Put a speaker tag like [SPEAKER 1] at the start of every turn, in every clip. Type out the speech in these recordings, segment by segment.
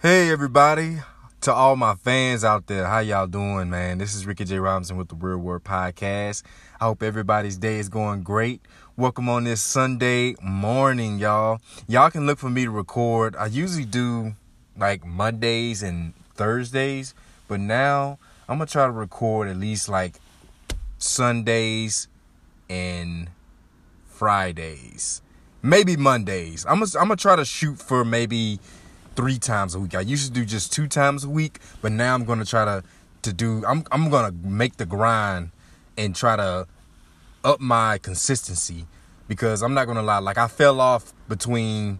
[SPEAKER 1] Hey everybody, to all my fans out there, how y'all doing, man? This is Ricky J. Robinson with the Real Word Podcast. I hope everybody's day is going great. Welcome on this Sunday morning, y'all. Y'all can look for me to record. I usually do like Mondays and Thursdays, but now I'm gonna try to record at least like Sundays and Fridays, maybe Mondays. I'm gonna I'm gonna try to shoot for maybe three times a week. I used to do just two times a week, but now I'm gonna try to to do. I'm I'm gonna make the grind and try to up my consistency because I'm not gonna lie. Like I fell off between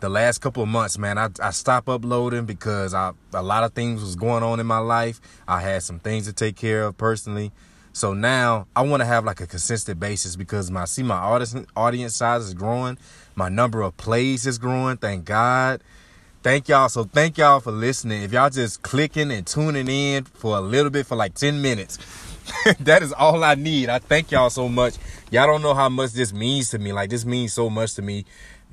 [SPEAKER 1] the last couple of months, man. I I stopped uploading because I a lot of things was going on in my life. I had some things to take care of personally. So now I want to have like a consistent basis because my see my audience audience size is growing, my number of plays is growing. Thank God. Thank y'all. So thank y'all for listening. If y'all just clicking and tuning in for a little bit for like 10 minutes, that is all I need. I thank y'all so much. Y'all don't know how much this means to me. Like this means so much to me.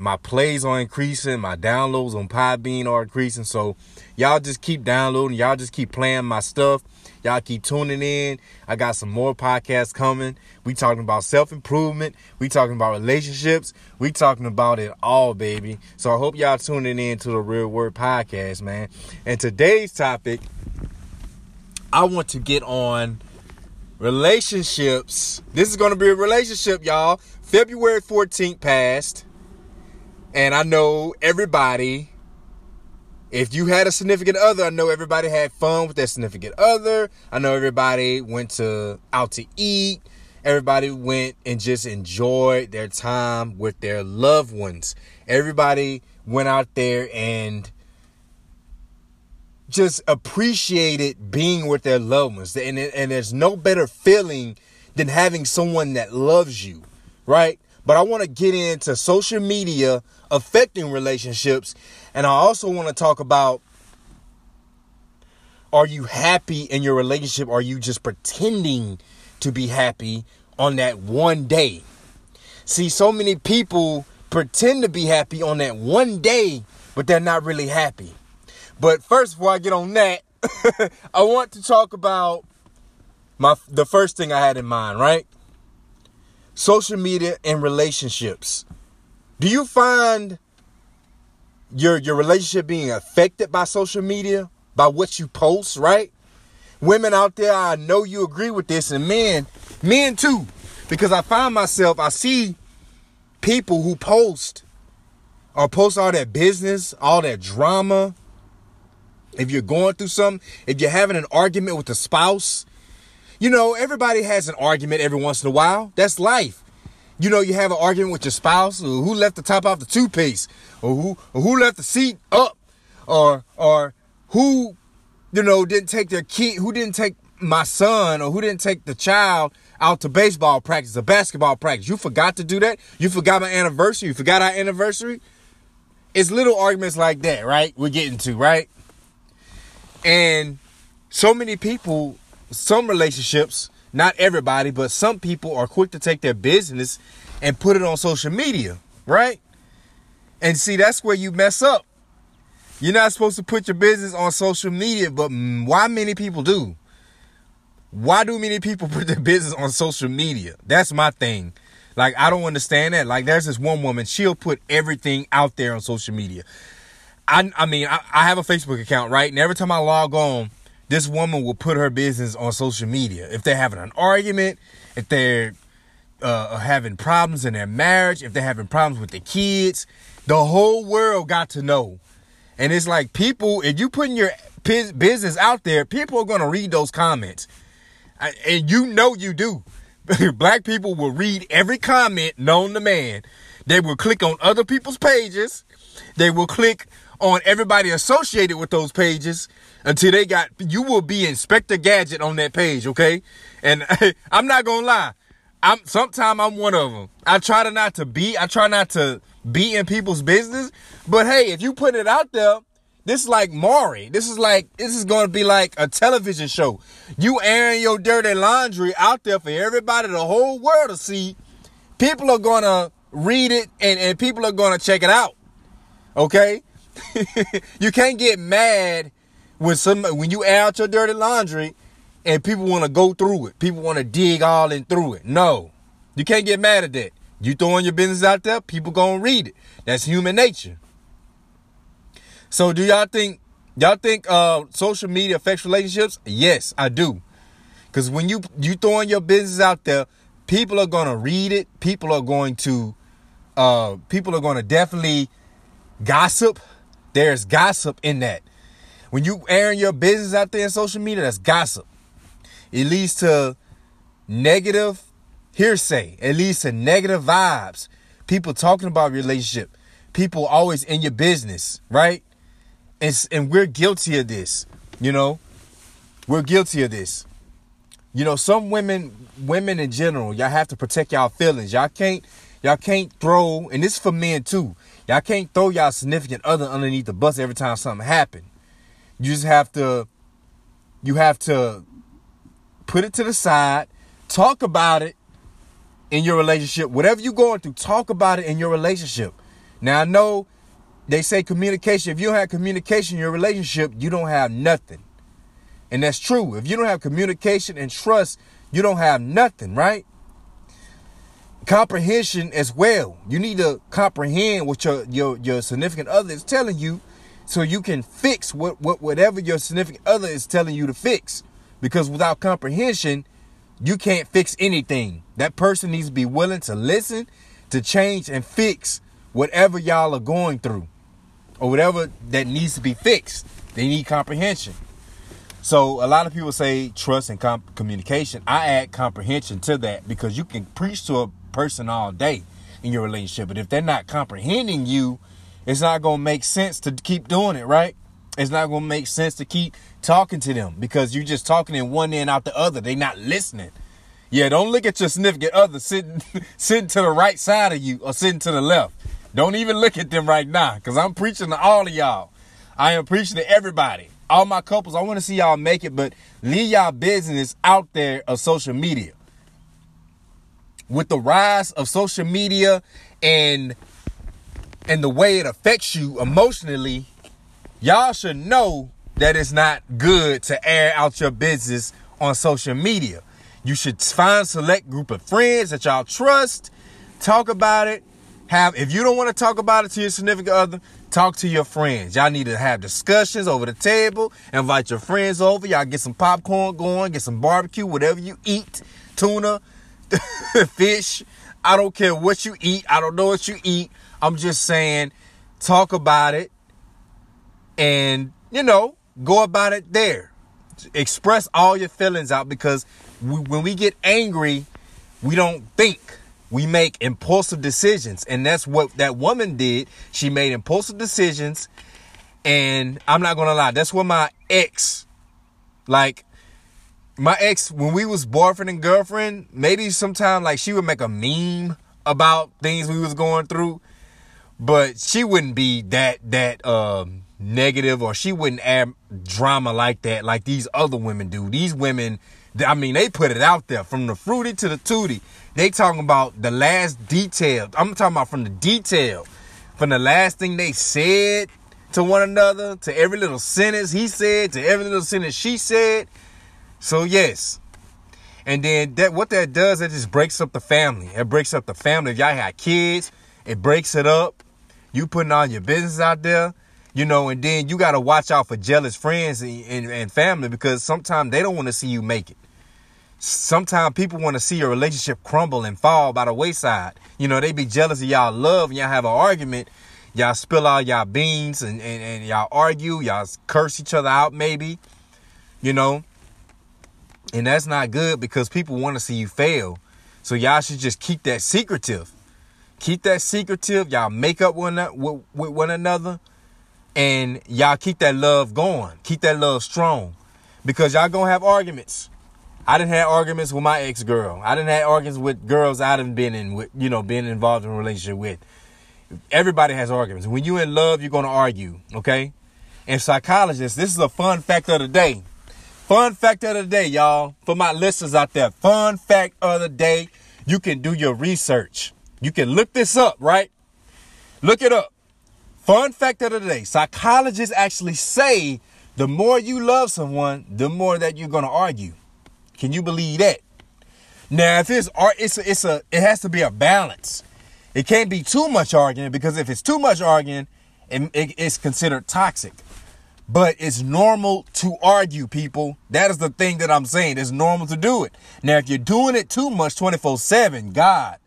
[SPEAKER 1] My plays are increasing. My downloads on Podbean are increasing. So y'all just keep downloading. Y'all just keep playing my stuff. Y'all keep tuning in. I got some more podcasts coming. We talking about self-improvement. We talking about relationships. We talking about it all, baby. So I hope y'all tuning in to the Real Word Podcast, man. And today's topic, I want to get on relationships. This is going to be a relationship, y'all. February 14th passed. And I know everybody if you had a significant other, I know everybody had fun with their significant other. I know everybody went to out to eat. Everybody went and just enjoyed their time with their loved ones. Everybody went out there and just appreciated being with their loved ones. And, and there's no better feeling than having someone that loves you, right? But I want to get into social media affecting relationships. And I also want to talk about are you happy in your relationship? Are you just pretending to be happy on that one day? See, so many people pretend to be happy on that one day, but they're not really happy. But first, before I get on that, I want to talk about my the first thing I had in mind, right? Social media and relationships. Do you find your your relationship being affected by social media, by what you post, right? Women out there, I know you agree with this, and men, men too, because I find myself, I see people who post or post all that business, all that drama. If you're going through something, if you're having an argument with a spouse, you know, everybody has an argument every once in a while. That's life. You know, you have an argument with your spouse, or who left the top off the toothpaste, or who or who left the seat up, or or who, you know, didn't take their kid, who didn't take my son, or who didn't take the child out to baseball practice or basketball practice. You forgot to do that. You forgot my anniversary. You forgot our anniversary. It's little arguments like that, right? We're getting to, right? And so many people some relationships, not everybody, but some people are quick to take their business and put it on social media, right? And see, that's where you mess up. You're not supposed to put your business on social media, but why many people do? Why do many people put their business on social media? That's my thing. Like, I don't understand that. Like, there's this one woman, she'll put everything out there on social media. I, I mean, I, I have a Facebook account, right? And every time I log on, this woman will put her business on social media. If they're having an argument, if they're uh, having problems in their marriage, if they're having problems with the kids, the whole world got to know. And it's like people, if you putting your business out there, people are going to read those comments. And you know you do. Black people will read every comment known to man. They will click on other people's pages. They will click on everybody associated with those pages until they got you will be Inspector Gadget on that page, okay? And I'm not gonna lie, I'm sometimes I'm one of them. I try to not to be, I try not to be in people's business, but hey, if you put it out there, this is like Maury. This is like this is gonna be like a television show. You airing your dirty laundry out there for everybody, the whole world to see. People are gonna read it and, and people are gonna check it out. Okay? you can't get mad when some when you air out your dirty laundry and people want to go through it. People want to dig all in through it. No. You can't get mad at that. You throwing your business out there, people gonna read it. That's human nature. So do y'all think y'all think uh social media affects relationships? Yes, I do. Cause when you you throwing your business out there, people are gonna read it. People are going to uh people are gonna definitely gossip. There's gossip in that. When you airing your business out there in social media, that's gossip. It leads to negative hearsay. It leads to negative vibes. People talking about relationship. People always in your business, right? And, and we're guilty of this, you know? We're guilty of this. You know, some women, women in general, y'all have to protect y'all feelings. Y'all can't, y'all can't throw, and this is for men too. Y'all can't throw y'all significant other underneath the bus every time something happen. You just have to, you have to put it to the side, talk about it in your relationship. Whatever you're going through, talk about it in your relationship. Now I know they say communication. If you don't have communication in your relationship, you don't have nothing. And that's true. If you don't have communication and trust, you don't have nothing, right? Comprehension as well. You need to comprehend what your your, your significant other is telling you so you can fix what, what whatever your significant other is telling you to fix. Because without comprehension, you can't fix anything. That person needs to be willing to listen, to change and fix whatever y'all are going through or whatever that needs to be fixed. They need comprehension. So a lot of people say trust and comp- communication. I add comprehension to that because you can preach to a person all day in your relationship, but if they're not comprehending you, it's not going to make sense to keep doing it, right? It's not going to make sense to keep talking to them because you're just talking in one end out the other. They're not listening. Yeah, don't look at your significant other sitting sitting to the right side of you or sitting to the left. Don't even look at them right now because I'm preaching to all of y'all. I am preaching to everybody all my couples, I want to see y'all make it, but leave y'all business out there of social media. With the rise of social media and and the way it affects you emotionally, y'all should know that it's not good to air out your business on social media. You should find select group of friends that y'all trust, talk about it. Have if you don't want to talk about it to your significant other, Talk to your friends. Y'all need to have discussions over the table. Invite your friends over. Y'all get some popcorn going, get some barbecue, whatever you eat. Tuna, fish. I don't care what you eat. I don't know what you eat. I'm just saying, talk about it and, you know, go about it there. Express all your feelings out because we, when we get angry, we don't think we make impulsive decisions. And that's what that woman did. She made impulsive decisions. And I'm not going to lie, that's what my ex, like, my ex, when we was boyfriend and girlfriend, maybe sometime like she would make a meme about things we was going through, but she wouldn't be that that um negative or she wouldn't add drama like that like these other women do. These women, I mean, they put it out there from the fruity to the tootie. They talking about the last detail. I'm talking about from the detail, from the last thing they said to one another, to every little sentence he said, to every little sentence she said. So yes. And then that what that does, it just breaks up the family. It breaks up the family. If y'all had kids, it breaks it up. You putting all your business out there, you know, and then you gotta watch out for jealous friends and, and, and family because sometimes they don't want to see you make it sometimes people want to see your relationship crumble and fall by the wayside. You know, they be jealous of y'all love and y'all have an argument. Y'all spill all y'all beans and, and, and y'all argue. Y'all curse each other out, maybe. You know? And that's not good because people want to see you fail. So y'all should just keep that secretive. Keep that secretive. Y'all make up one, uh, with, with one another. And y'all keep that love going. Keep that love strong. Because y'all gonna have arguments. I didn't have arguments with my ex girl. I didn't have arguments with girls I didn't been in with, you know, been involved in a relationship with. Everybody has arguments. When you're in love, you're gonna argue, okay? And psychologists, this is a fun fact of the day. Fun fact of the day, y'all. For my listeners out there, fun fact of the day. You can do your research. You can look this up, right? Look it up. Fun fact of the day psychologists actually say the more you love someone, the more that you're going to argue. Can you believe that? Now, if it's art, it's a, it's a it has to be a balance. It can't be too much arguing because if it's too much arguing, it, it, it's considered toxic. But it's normal to argue, people. That is the thing that I'm saying. It's normal to do it. Now, if you're doing it too much 24/7, God,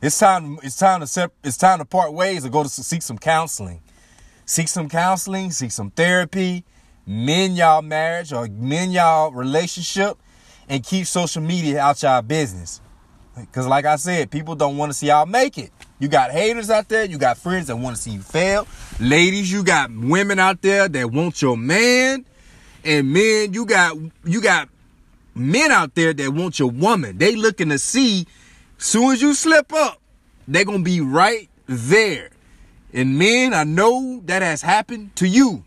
[SPEAKER 1] it's time it's time to sep- it's time to part ways and go to seek some counseling. Seek some counseling, seek some therapy, mend y'all marriage or mend y'all relationship and keep social media out y'all business. Because, like I said, people don't want to see y'all make it. You got haters out there. You got friends that want to see you fail. Ladies, you got women out there that want your man. And men, you got you got men out there that want your woman. They looking to see soon as you slip up, they're gonna be right there. And men, I know that has happened to you.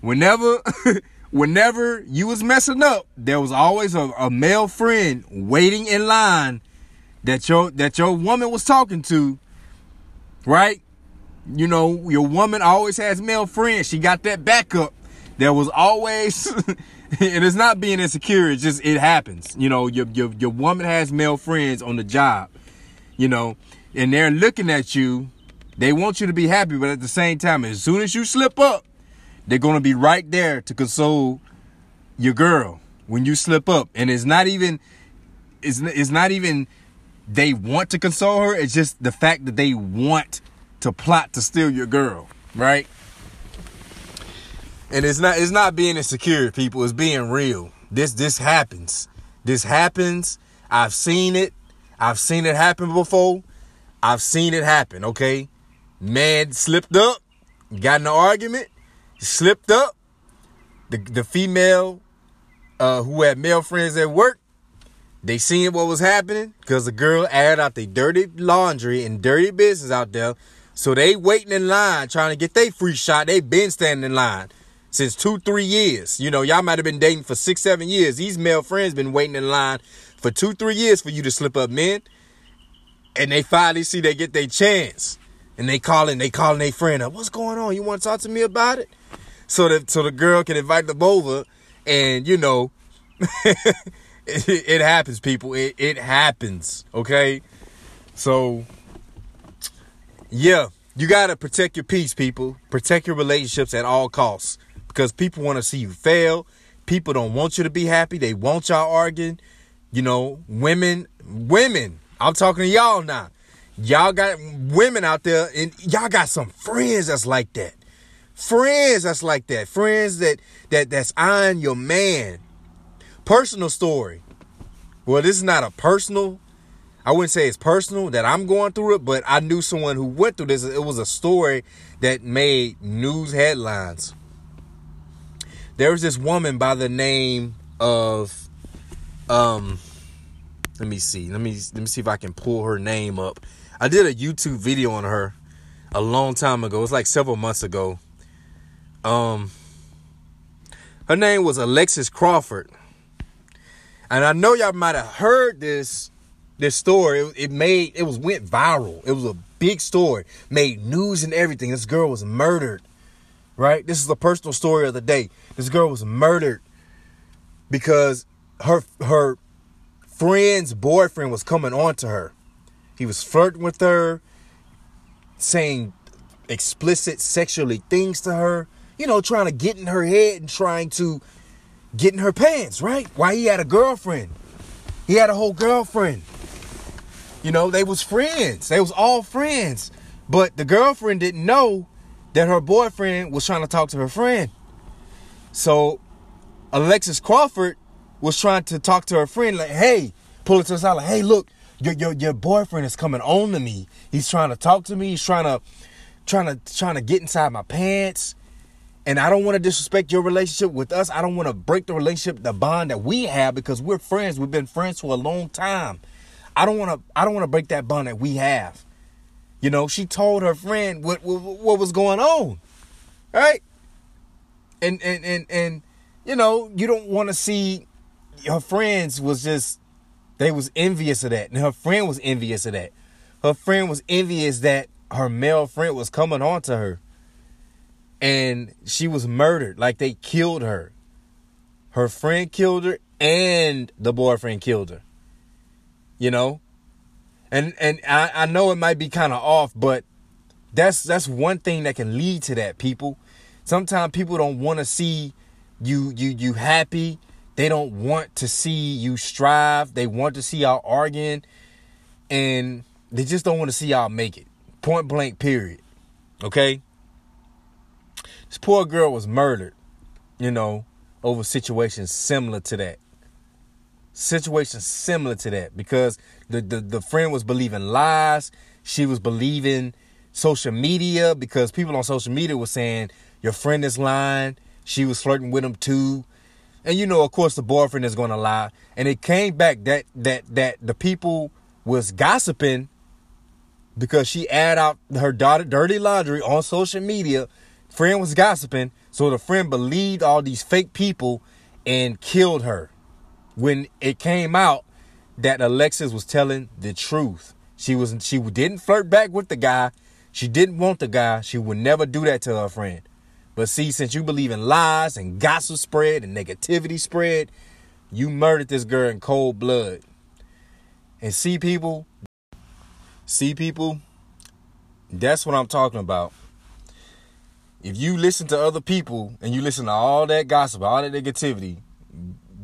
[SPEAKER 1] Whenever whenever you was messing up, there was always a, a male friend waiting in line that your that your woman was talking to, right? You know, your woman always has male friends. She got that backup. There was always and it's not being insecure, it's just it happens. You know, your your your woman has male friends on the job, you know, and they're looking at you. They want you to be happy, but at the same time, as soon as you slip up, they're gonna be right there to console your girl when you slip up. And it's not even it's, it's not even they want to console her. It's just the fact that they want to plot to steal your girl, right? And it's not it's not being insecure, people. It's being real. This this happens. This happens. I've seen it. I've seen it happen before. I've seen it happen, okay? Man slipped up, got in an argument, slipped up. The the female uh, who had male friends at work they seen what was happening because the girl aired out the dirty laundry and dirty business out there. So they waiting in line trying to get their free shot. They been standing in line since two, three years. You know, y'all might have been dating for six, seven years. These male friends been waiting in line for two, three years for you to slip up, men. And they finally see they get their chance. And they calling, they calling their friend up. What's going on? You want to talk to me about it? So that so the girl can invite them over and you know It, it happens, people. It, it happens. Okay. So, yeah, you got to protect your peace, people. Protect your relationships at all costs because people want to see you fail. People don't want you to be happy. They want y'all arguing. You know, women, women. I'm talking to y'all now. Y'all got women out there and y'all got some friends that's like that. Friends that's like that. Friends that that that's eyeing your man. Personal story. Well, this is not a personal. I wouldn't say it's personal that I'm going through it, but I knew someone who went through this. It was a story that made news headlines. There was this woman by the name of um let me see. Let me let me see if I can pull her name up. I did a YouTube video on her a long time ago. It's like several months ago. Um her name was Alexis Crawford. And I know y'all might have heard this this story. It, it, made it was went viral. It was a big story, made news and everything. This girl was murdered. Right? This is the personal story of the day. This girl was murdered because her her friend's boyfriend was coming on to her. He was flirting with her, saying explicit sexually things to her, you know, trying to get in her head and trying to getting her pants, right? Why he had a girlfriend. He had a whole girlfriend. You know, they was friends. They was all friends. But the girlfriend didn't know that her boyfriend was trying to talk to her friend. So Alexis Crawford was trying to talk to her friend, like, hey, pull it to the side, like, hey, look, your, your your boyfriend is coming on to me. He's trying to talk to me. He's trying to trying to trying to get inside my pants. And I don't want to disrespect your relationship with us. I don't want to break the relationship, the bond that we have because we're friends. We've been friends for a long time. I don't want to I don't want to break that bond that we have. You know, she told her friend what what, what was going on. Right? And and and and you know, you don't want to see her friends was just they was envious of that. And her friend was envious of that. Her friend was envious that her male friend was coming on to her. And she was murdered. Like they killed her. Her friend killed her, and the boyfriend killed her. You know, and and I, I know it might be kind of off, but that's that's one thing that can lead to that. People, sometimes people don't want to see you you you happy. They don't want to see you strive. They want to see y'all arguing, and they just don't want to see y'all make it. Point blank. Period. Okay. This poor girl was murdered, you know, over situations similar to that. Situations similar to that because the, the, the friend was believing lies. She was believing social media because people on social media were saying your friend is lying. She was flirting with him too. And you know, of course, the boyfriend is going to lie. And it came back that that that the people was gossiping because she aired out her daughter dirty laundry on social media. Friend was gossiping, so the friend believed all these fake people and killed her. When it came out that Alexis was telling the truth, she was she didn't flirt back with the guy. She didn't want the guy. She would never do that to her friend. But see, since you believe in lies and gossip spread and negativity spread, you murdered this girl in cold blood. And see, people, see, people, that's what I'm talking about. If you listen to other people and you listen to all that gossip, all that negativity,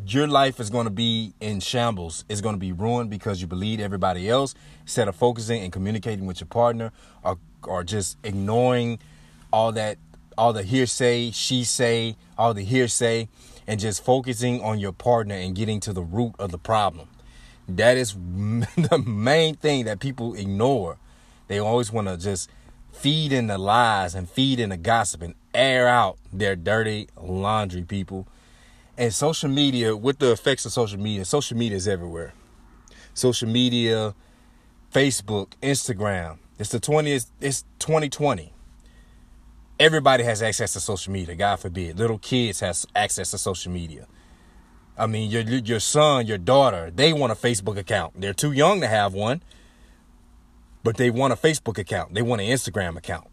[SPEAKER 1] your life is going to be in shambles. It's going to be ruined because you believe everybody else instead of focusing and communicating with your partner or, or just ignoring all that, all the hearsay, she say, all the hearsay, and just focusing on your partner and getting to the root of the problem. That is the main thing that people ignore. They always want to just feed in the lies and feed in the gossip and air out their dirty laundry, people. And social media, with the effects of social media, social media is everywhere. Social media, Facebook, Instagram. It's the 20th, it's 2020. Everybody has access to social media, God forbid. Little kids has access to social media. I mean, your your son, your daughter, they want a Facebook account. They're too young to have one, but they want a Facebook account. They want an Instagram account.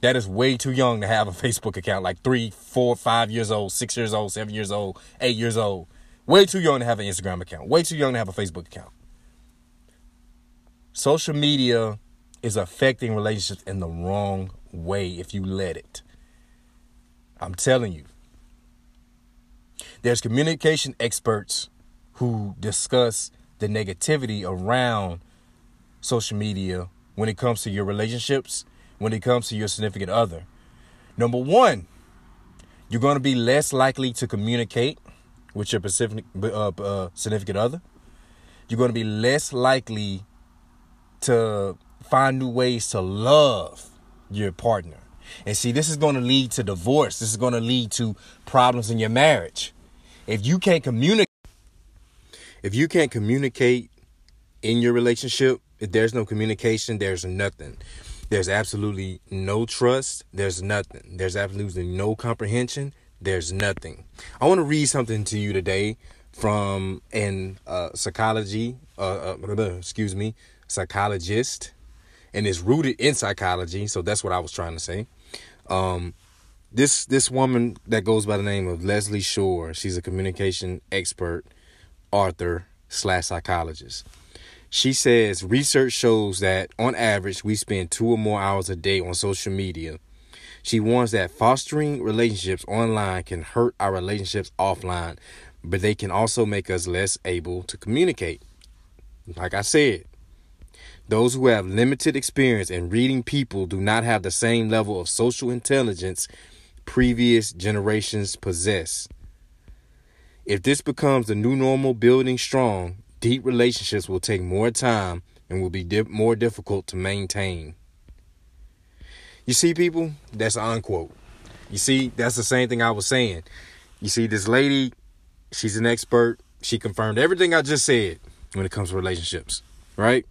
[SPEAKER 1] That is way too young to have a Facebook account, like three, four, five years old, six years old, seven years old, eight years old. Way too young to have an Instagram account. Way too young to have a Facebook account. Social media is affecting relationships in the wrong way if you let it. I'm telling you. There's communication experts who discuss the negativity around social media when it comes to your relationships, when it comes to your significant other. Number one, you're going to be less likely to communicate with your Pacific, uh, uh, significant other. You're going to be less likely to find new ways to love your partner. And see, this is going to lead to divorce. This is going to lead to problems in your marriage. If you can't communicate, if you can't communicate in your relationship, there's no communication, there's nothing. There's absolutely no trust. There's nothing. There's absolutely no comprehension. There's nothing. I want to read something to you today from an uh, psychology, uh, uh, excuse me, psychologist, and it's rooted in psychology. So that's what I was trying to say. Um, this this woman that goes by the name of Leslie Shore. She's a communication expert, author slash psychologist. She says research shows that on average we spend two or more hours a day on social media. She warns that fostering relationships online can hurt our relationships offline, but they can also make us less able to communicate. Like I said, those who have limited experience in reading people do not have the same level of social intelligence previous generations possess. If this becomes the new normal building strong, deep relationships will take more time and will be more difficult to maintain. You see, people, that's unquote. You see, that's the same thing I was saying. You see, this lady, she's an expert. She confirmed everything I just said when it comes to relationships, right?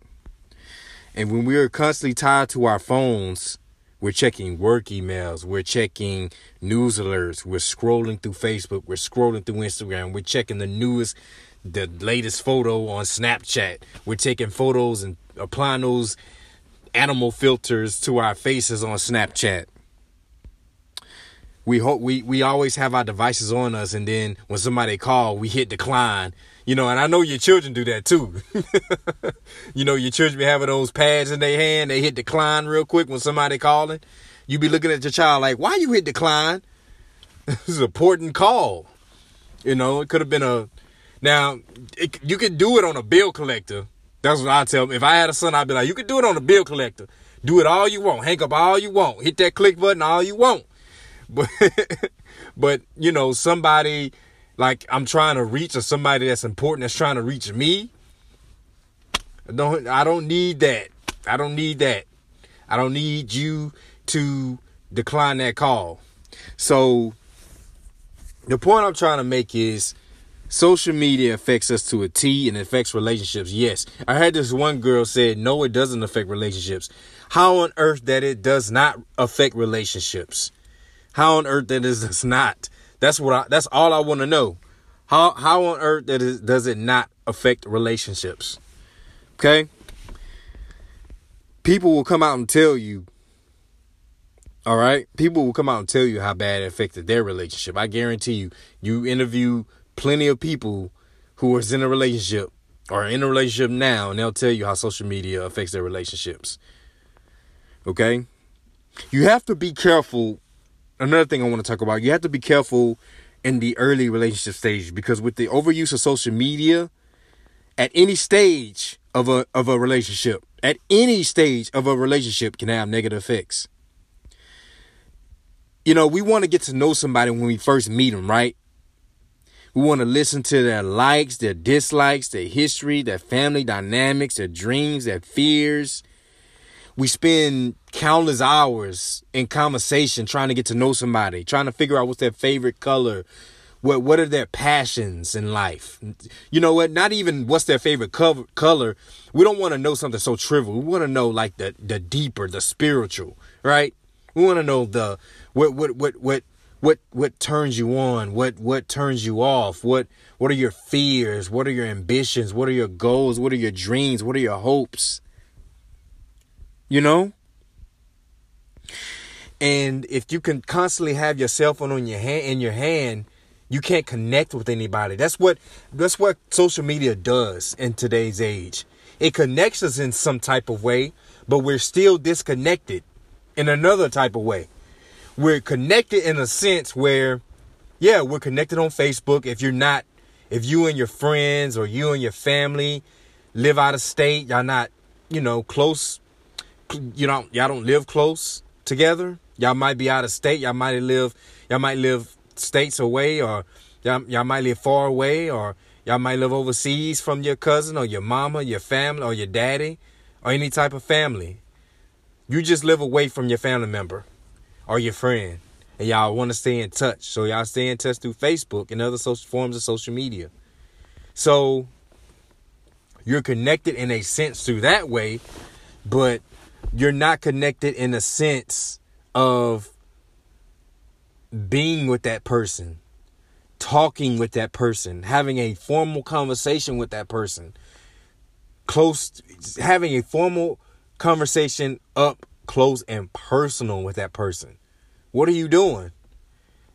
[SPEAKER 1] And when we're constantly tied to our phones, we're checking work emails. We're checking news alerts. We're scrolling through Facebook. We're scrolling through Instagram. We're checking the newest, the latest photo on Snapchat. We're taking photos and applying those animal filters to our faces on Snapchat. we hope we we always have our devices on us and then when somebody call we hit decline. You know and i know your children do that too. You know your children be having those pads in their hand they hit decline real quick when somebody calling. You be looking at your child like why you hit decline? This is an important call. You know it could have been a now it, you could do it on a bill collector that's what i tell them if i had a son i'd be like you could do it on a bill collector do it all you want hang up all you want hit that click button all you want but but you know somebody like I'm trying to reach or somebody that's important that's trying to reach me. I don't I don't need that. I don't need that. I don't need you to decline that call. So the point I'm trying to make is social media affects us to a T and affects relationships. Yes. I had this one girl said no it doesn't affect relationships. How on earth that it does not affect relationships? How on earth that is this not? That's what I, that's all I want to know. How how on earth that is, does it not affect relationships? Okay? People will come out and tell you all right? People will come out and tell you how bad it affected their relationship. I guarantee you, you interview plenty of people who was in a relationship or in a relationship now, and they'll tell you how social media affects their relationships. Okay? You have to be careful another thing I want to talk about. You have to be careful in the early relationship stage because with the overuse of social media, at any stage of a of a relationship, at any stage of a relationship can have negative effects. You know, we want to get to know somebody when we first meet them, right? We want to listen to their likes, their dislikes, their history, their family dynamics, their dreams, their fears, we spend countless hours in conversation trying to get to know somebody, trying to figure out what's their favorite color, what what are their passions in life. You know what? Not even what's their favorite color. We don't want to know something so trivial. We want to know like the the deeper, the spiritual, right? We want to know the what what what what what what turns you on, what what turns you off, what what are your fears, what are your ambitions, what are your goals, what are your dreams, what are your hopes you know? And if you can constantly have your cell phone on your hand in your hand, you can't connect with anybody. That's what that's what social media does in today's age. It connects us in some type of way, but we're still disconnected in another type of way. We're connected in a sense where yeah, we're connected on Facebook if you're not if you and your friends or you and your family live out of state, y'all not, you know, close you know, y'all don't live close together. Y'all might be out of state. Y'all might live, y'all might live states away, or y'all, y'all might live far away, or y'all might live overseas from your cousin or your mama, your family, or your daddy, or any type of family. You just live away from your family member or your friend, and y'all want to stay in touch. So y'all stay in touch through Facebook and other social forms of social media. So you're connected in a sense through that way, but you're not connected in a sense of being with that person, talking with that person, having a formal conversation with that person, close, having a formal conversation up close and personal with that person. What are you doing?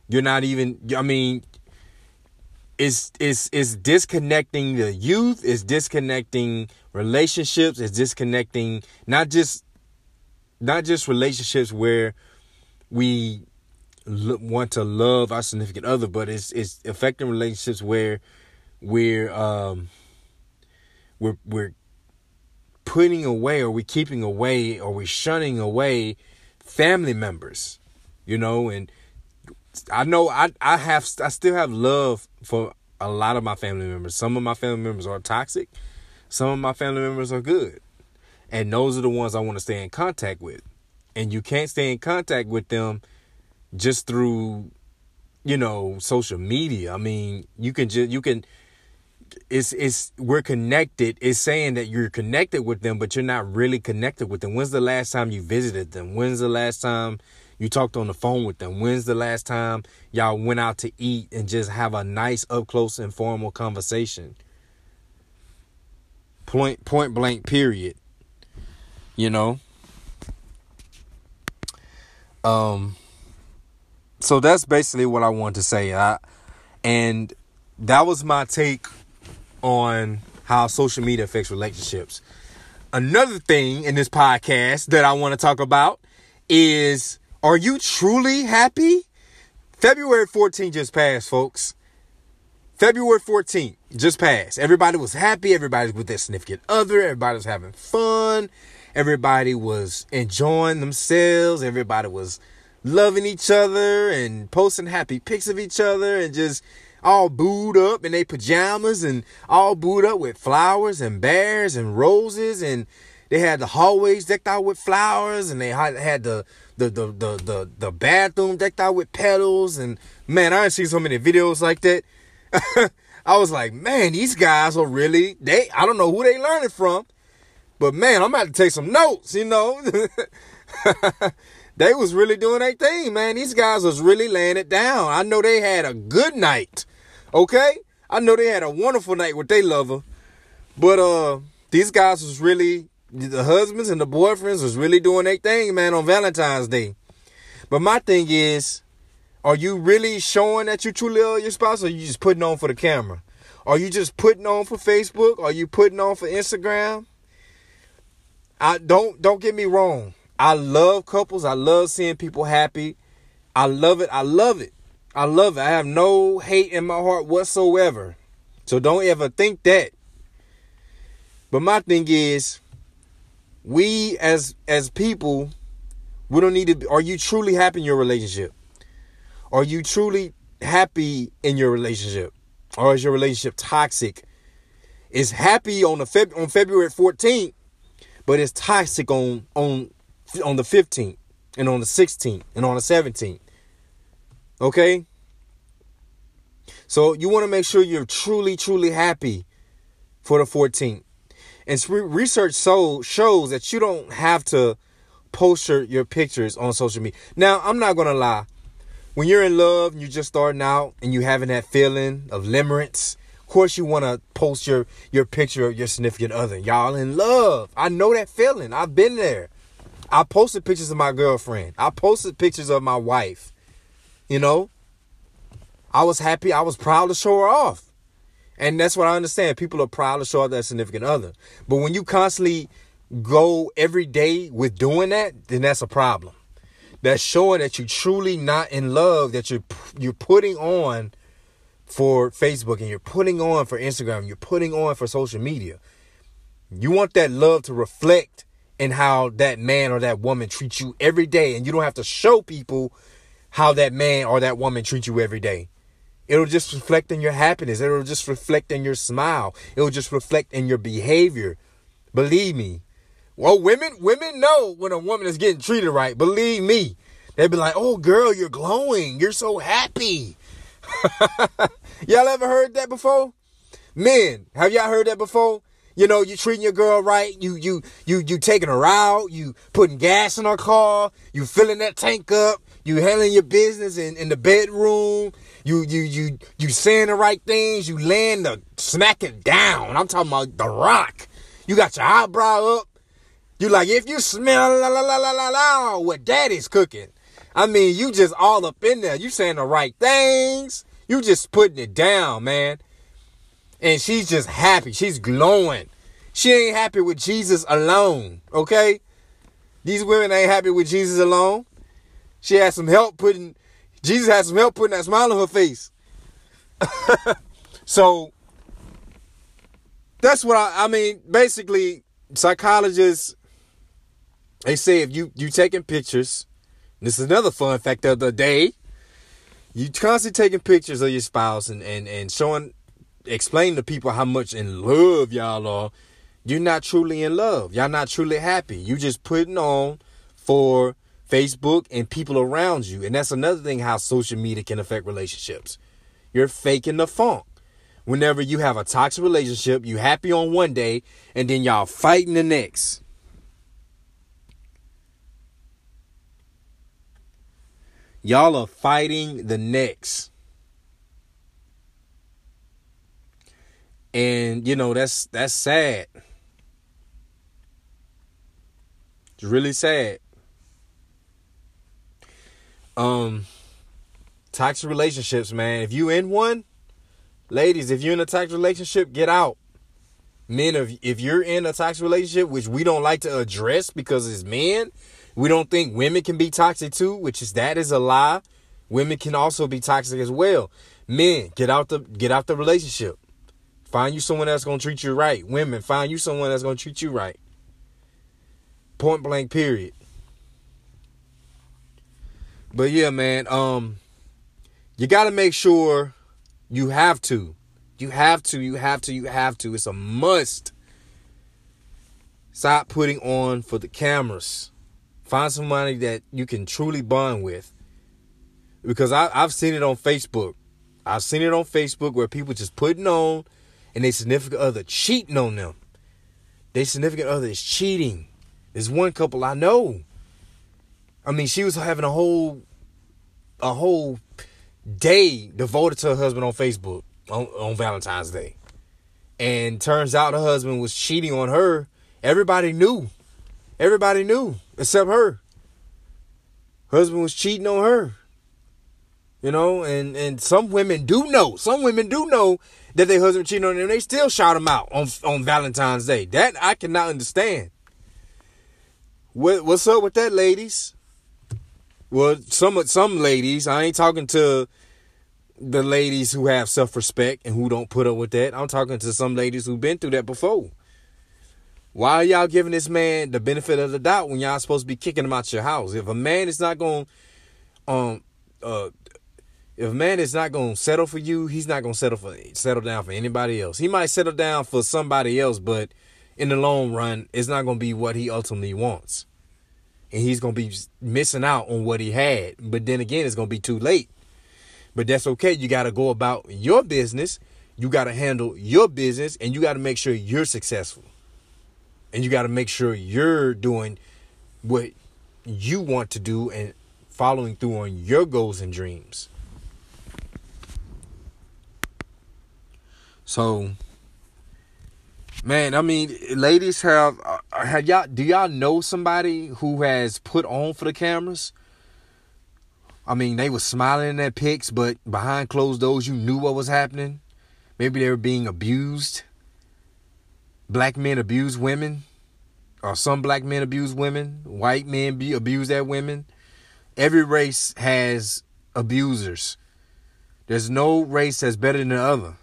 [SPEAKER 1] You're not even, I mean, it's, it's, it's disconnecting the youth, it's disconnecting relationships, it's disconnecting not just not just relationships where we want to love our significant other, but it's it's affecting relationships where we're um we're we're putting away or we're keeping away or we're shunning away family members, you know, and I know I I have I still have love for a lot of my family members. Some of my family members are toxic. Some of my family members are good. And those are the ones I want to stay in contact with. And you can't stay in contact with them just through, you know, social media. I mean, you can just, you can, it's, it's, we're connected. It's saying that you're connected with them, but you're not really connected with them. When's the last time you visited them? When's the last time you talked on the phone with them? When's the last time y'all went out to eat and just have a nice up close informal conversation? Point point blank period you know um so that's basically what I want to say. I, and that was my take on how social media affects relationships. Another thing in this podcast that I want to talk about is are you truly happy? February 14th just passed, folks. February 14th just passed. Everybody was happy. Everybody's with their significant other. Everybody was having fun. Everybody was enjoying themselves. Everybody was loving each other and posting happy pics of each other and just all booed up in their pajamas and all booed up with flowers and bears and roses and they had the hallways decked out with flowers and they had the the the the the, the bathroom decked out with petals and man I ain't seen so many videos like that I was like man these guys are really they I don't know who they learning from but man I'm about to take some notes you know they was really doing their thing, man. These guys was really laying it down. I know they had a good night. Okay? I know they had a wonderful night with their lover. But uh these guys was really the husbands and the boyfriends was really doing their thing, man, on Valentine's Day. But my thing is, are you really showing that you truly love your spouse or you just putting on for the camera? Are you just putting on for Facebook? Are you putting on for Instagram? I don't don't get me wrong. I love couples. I love seeing people happy. I love it. I love it. I love it. I have no hate in my heart whatsoever. So don't ever think that. But my thing is, we as as people, we don't need to. Are you truly happy in your relationship? Are you truly happy in your relationship, or is your relationship toxic? It's happy on the Feb- on February 14th, but it's toxic on on on the 15th and on the 16th and on the 17th. Okay? So you want to make sure you're truly, truly happy for the 14th. And research so shows that you don't have to post your, your pictures on social media. Now, I'm not going to lie. When you're in love and you're just starting out and you're having that feeling of limerence, of course you want to post your, your picture of your significant other. Y'all in love. I know that feeling. I've been there. I posted pictures of my girlfriend. I posted pictures of my wife. You know, I was happy. I was proud to show her off. And that's what I understand. People are proud to show off their significant other. But when you constantly go every day with doing that, then that's a problem. That's showing that you're truly not in love, that you're you're putting on for Facebook and you're putting on for Instagram, you're putting on for social media. You want that love to reflect in how that man or that woman treats you every day. And you don't have to show people how that man or that woman treats you every day. It'll just reflect in your happiness. It'll just reflect in your smile. It'll just reflect in your behavior. Believe me. Well, women, women know when a woman is getting treated right. Believe me. They'd be like, oh, girl, you're glowing. You're so happy. y'all ever heard that before? Men, have y'all heard that before? You know, you treating your girl right. You you you you taking her out. You putting gas in her car. You filling that tank up. You handling your business in, in the bedroom. You you you you saying the right things. You laying the smacking down. I'm talking about the rock. You got your eyebrow up. You like if you smell la la la la la la what daddy's cooking. I mean, you just all up in there. You saying the right things. You just putting it down, man. And she's just happy. She's glowing. She ain't happy with Jesus alone, okay? These women ain't happy with Jesus alone. She has some help putting, Jesus has some help putting that smile on her face. so, that's what I, I mean. Basically, psychologists, they say if you, you taking pictures, this is another fun fact of the day. You constantly taking pictures of your spouse and, and, and showing explain to people how much in love y'all are, you're not truly in love. Y'all not truly happy. You just putting on for Facebook and people around you. And that's another thing how social media can affect relationships. You're faking the funk. Whenever you have a toxic relationship, you happy on one day and then y'all fighting the next. Y'all are fighting the next. And you know that's that's sad. It's really sad. Um toxic relationships, man. If you in one, ladies, if you're in a toxic relationship, get out. Men, if if you're in a toxic relationship, which we don't like to address because it's men, we don't think women can be toxic too, which is that is a lie. Women can also be toxic as well. Men, get out the get out the relationship. Find you someone that's gonna treat you right. Women, find you someone that's gonna treat you right. Point blank, period. But yeah, man, um, you gotta make sure you have to. You have to, you have to, you have to. It's a must. Stop putting on for the cameras. Find somebody that you can truly bond with. Because I, I've seen it on Facebook. I've seen it on Facebook where people just putting on and their significant other cheating on them. Their significant other is cheating. There's one couple I know. I mean, she was having a whole a whole day devoted to her husband on Facebook on, on Valentine's Day. And turns out her husband was cheating on her. Everybody knew. Everybody knew except her. Husband was cheating on her. You know, and and some women do know. Some women do know that their husband cheating on them. They still shout them out on on Valentine's Day. That I cannot understand. What what's up with that, ladies? Well, some some ladies. I ain't talking to the ladies who have self respect and who don't put up with that. I'm talking to some ladies who've been through that before. Why are y'all giving this man the benefit of the doubt when y'all supposed to be kicking him out of your house? If a man is not going, um, uh, if a man is not going to settle for you, he's not going to settle for settle down for anybody else. He might settle down for somebody else, but in the long run, it's not going to be what he ultimately wants, and he's going to be missing out on what he had. But then again, it's going to be too late. But that's okay. You got to go about your business. You got to handle your business, and you got to make sure you're successful and you got to make sure you're doing what you want to do and following through on your goals and dreams. So, man, I mean, ladies have uh, have y'all do y'all know somebody who has put on for the cameras? I mean, they were smiling in their pics, but behind closed doors, you knew what was happening. Maybe they were being abused black men abuse women, or some black men abuse women, white men be abuse their women. Every race has abusers. There's no race that's better than the other.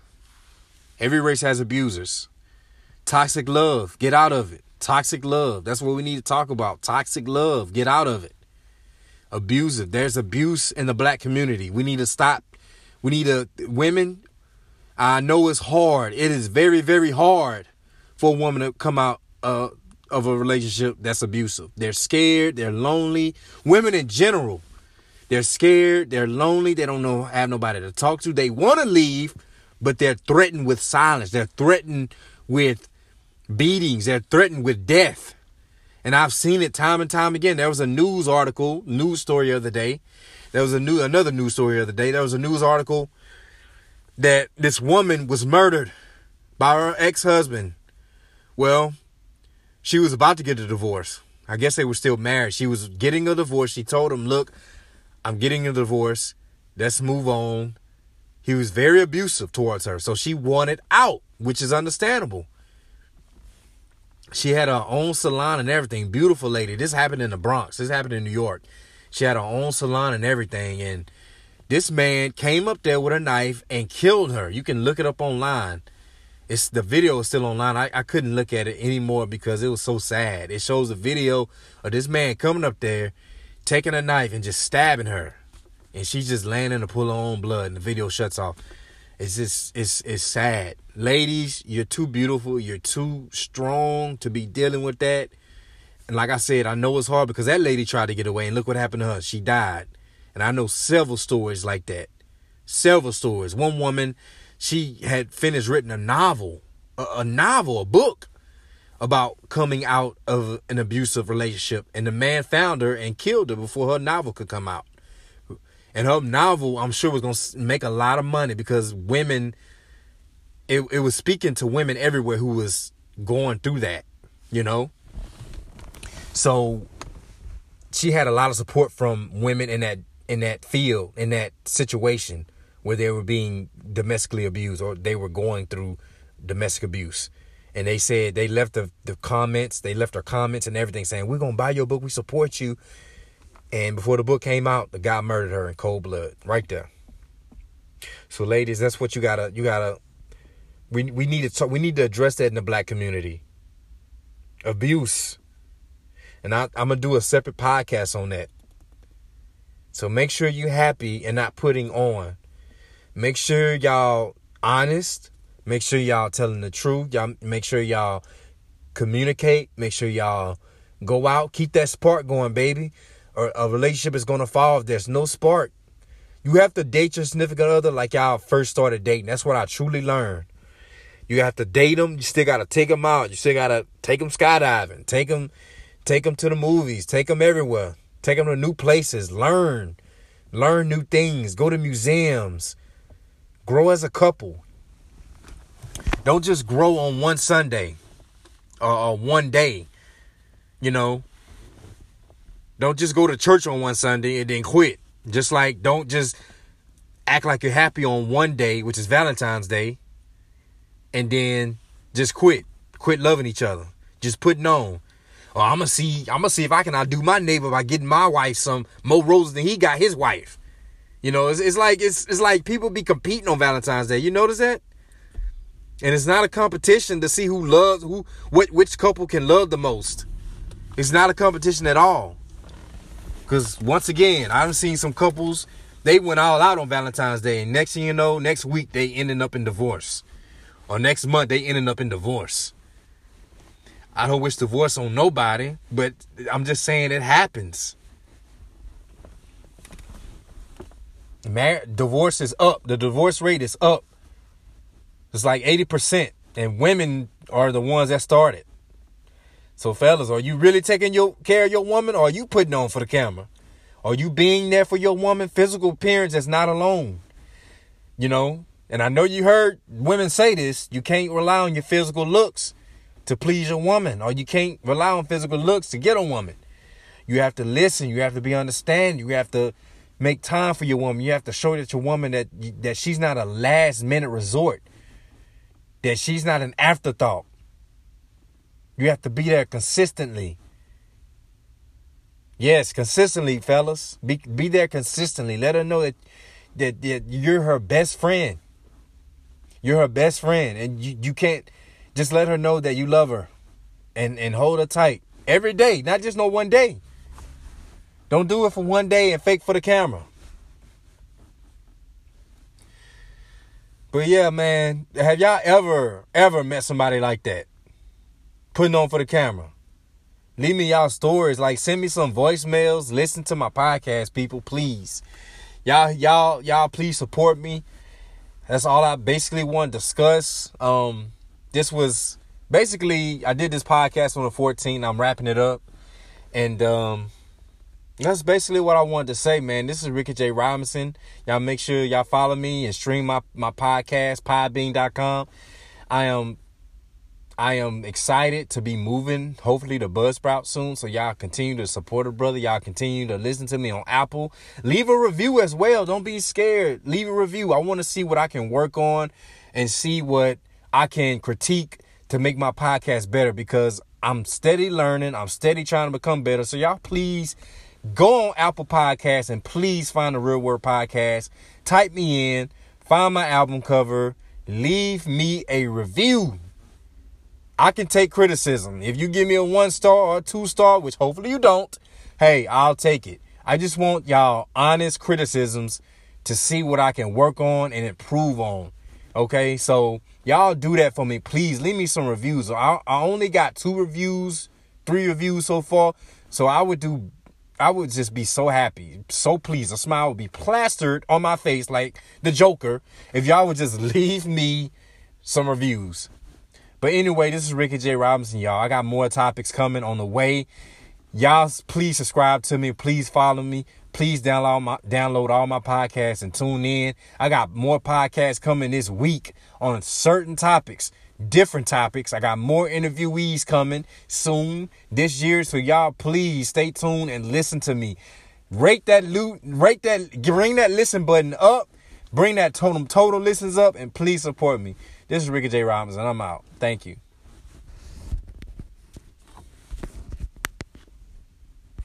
[SPEAKER 1] Every race has abusers. Toxic love, get out of it. Toxic love, that's what we need to talk about. Toxic love, get out of it. Abusive, there's abuse in the black community. We need to stop. We need to, women, I know it's hard. It is very, very hard for a woman to come out uh, of a relationship that's abusive. They're scared, they're lonely. Women in general, they're scared, they're lonely, they don't know have nobody to talk to. They want to leave, but they're threatened with silence. They're threatened with beatings. They're threatened with death. And I've seen it time and time again. There was a news article, news story of the day. There was a new another news story of the day. There was a news article that this woman was murdered by her ex-husband well, she was about to get a divorce. I guess they were still married. She was getting a divorce. She told him, Look, I'm getting a divorce. Let's move on. He was very abusive towards her. So she wanted out, which is understandable. She had her own salon and everything. Beautiful lady. This happened in the Bronx. This happened in New York. She had her own salon and everything. And this man came up there with a knife and killed her. You can look it up online it's the video is still online. I, I couldn't look at it anymore because it was so sad. It shows a video of this man coming up there, taking a knife and just stabbing her. And she's just laying in a pool of own blood and the video shuts off. It's just it's it's sad. Ladies, you're too beautiful, you're too strong to be dealing with that. And like I said, I know it's hard because that lady tried to get away and look what happened to her. She died. And I know several stories like that. Several stories. One woman she had finished written a novel, a, a novel, a book about coming out of an abusive relationship. And the man found her and killed her before her novel could come out. And her novel, I'm sure, was going to make a lot of money because women, it, it was speaking to women everywhere who was going through that, you know? So she had a lot of support from women in that in that field, in that situation where they were being domestically abused or they were going through domestic abuse. And they said they left the, the comments, they left their comments and everything saying, We're gonna buy your book, we support you. And before the book came out, the guy murdered her in cold blood, right there. So ladies, that's what you gotta you gotta we we need to talk, we need to address that in the black community. Abuse. And I, I'm gonna do a separate podcast on that. So make sure you're happy and not putting on. Make sure y'all honest. Make sure y'all telling the truth. Y'all make sure y'all communicate. Make sure y'all go out. Keep that spark going, baby. Or a relationship is gonna fall if there's no spark. You have to date your significant other like y'all first started dating. That's what I truly learned. You have to date them. You still gotta take them out. You still gotta take them skydiving. Take them, take them to the movies. Take them everywhere. Take them to new places. Learn, learn new things. Go to museums. Grow as a couple. Don't just grow on one Sunday or one day. You know. Don't just go to church on one Sunday and then quit. Just like don't just act like you're happy on one day, which is Valentine's Day, and then just quit. Quit loving each other. Just putting on. Oh, I'm gonna see. I'm gonna see if I can outdo my neighbor by getting my wife some more roses than he got his wife. You know, it's, it's like it's it's like people be competing on Valentine's Day. You notice that? And it's not a competition to see who loves who what which couple can love the most. It's not a competition at all. Cause once again, I've seen some couples, they went all out on Valentine's Day. And next thing you know, next week they ended up in divorce. Or next month they ended up in divorce. I don't wish divorce on nobody, but I'm just saying it happens. Mar- divorce is up. The divorce rate is up. It's like 80%. And women are the ones that started. So, fellas, are you really taking your care of your woman or are you putting on for the camera? Are you being there for your woman? Physical appearance is not alone. You know, and I know you heard women say this. You can't rely on your physical looks to please your woman, or you can't rely on physical looks to get a woman. You have to listen. You have to be understanding. You have to make time for your woman. You have to show that your woman that that she's not a last minute resort. That she's not an afterthought. You have to be there consistently. Yes, consistently, fellas. Be be there consistently. Let her know that that, that you're her best friend. You're her best friend, and you, you can't just let her know that you love her, and and hold her tight every day, not just no one day. Don't do it for one day and fake for the camera. But yeah, man, have y'all ever ever met somebody like that? putting on for the camera. Leave me y'all stories. Like send me some voicemails. Listen to my podcast, people, please. Y'all, y'all, y'all, please support me. That's all I basically want to discuss. Um, this was basically I did this podcast on the 14th. I'm wrapping it up, and um, that's basically what I wanted to say, man. This is Ricky J. Robinson. Y'all make sure y'all follow me and stream my my podcast, podbean.com. I am I am excited to be moving, hopefully, to Buzzsprout soon. So y'all continue to support a brother. Y'all continue to listen to me on Apple. Leave a review as well. Don't be scared. Leave a review. I want to see what I can work on and see what I can critique to make my podcast better because I'm steady learning. I'm steady trying to become better. So y'all please go on Apple Podcasts and please find the Real Word Podcast. Type me in, find my album cover, leave me a review. I can take criticism. If you give me a one star or a two star, which hopefully you don't, hey, I'll take it. I just want y'all honest criticisms to see what I can work on and improve on. Okay, so y'all do that for me, please. Leave me some reviews. I, I only got two reviews, three reviews so far. So I would do, I would just be so happy, so pleased. A smile would be plastered on my face like the Joker if y'all would just leave me some reviews. But anyway, this is Ricky J. Robinson, y'all. I got more topics coming on the way. Y'all, please subscribe to me. Please follow me. Please download my download all my podcasts and tune in. I got more podcasts coming this week on certain topics, different topics. I got more interviewees coming soon this year. So y'all please stay tuned and listen to me. Rate that loot, rate that, bring that listen button up, bring that total total listens up, and please support me. This is Ricky J. Robinson. I'm out. Thank you.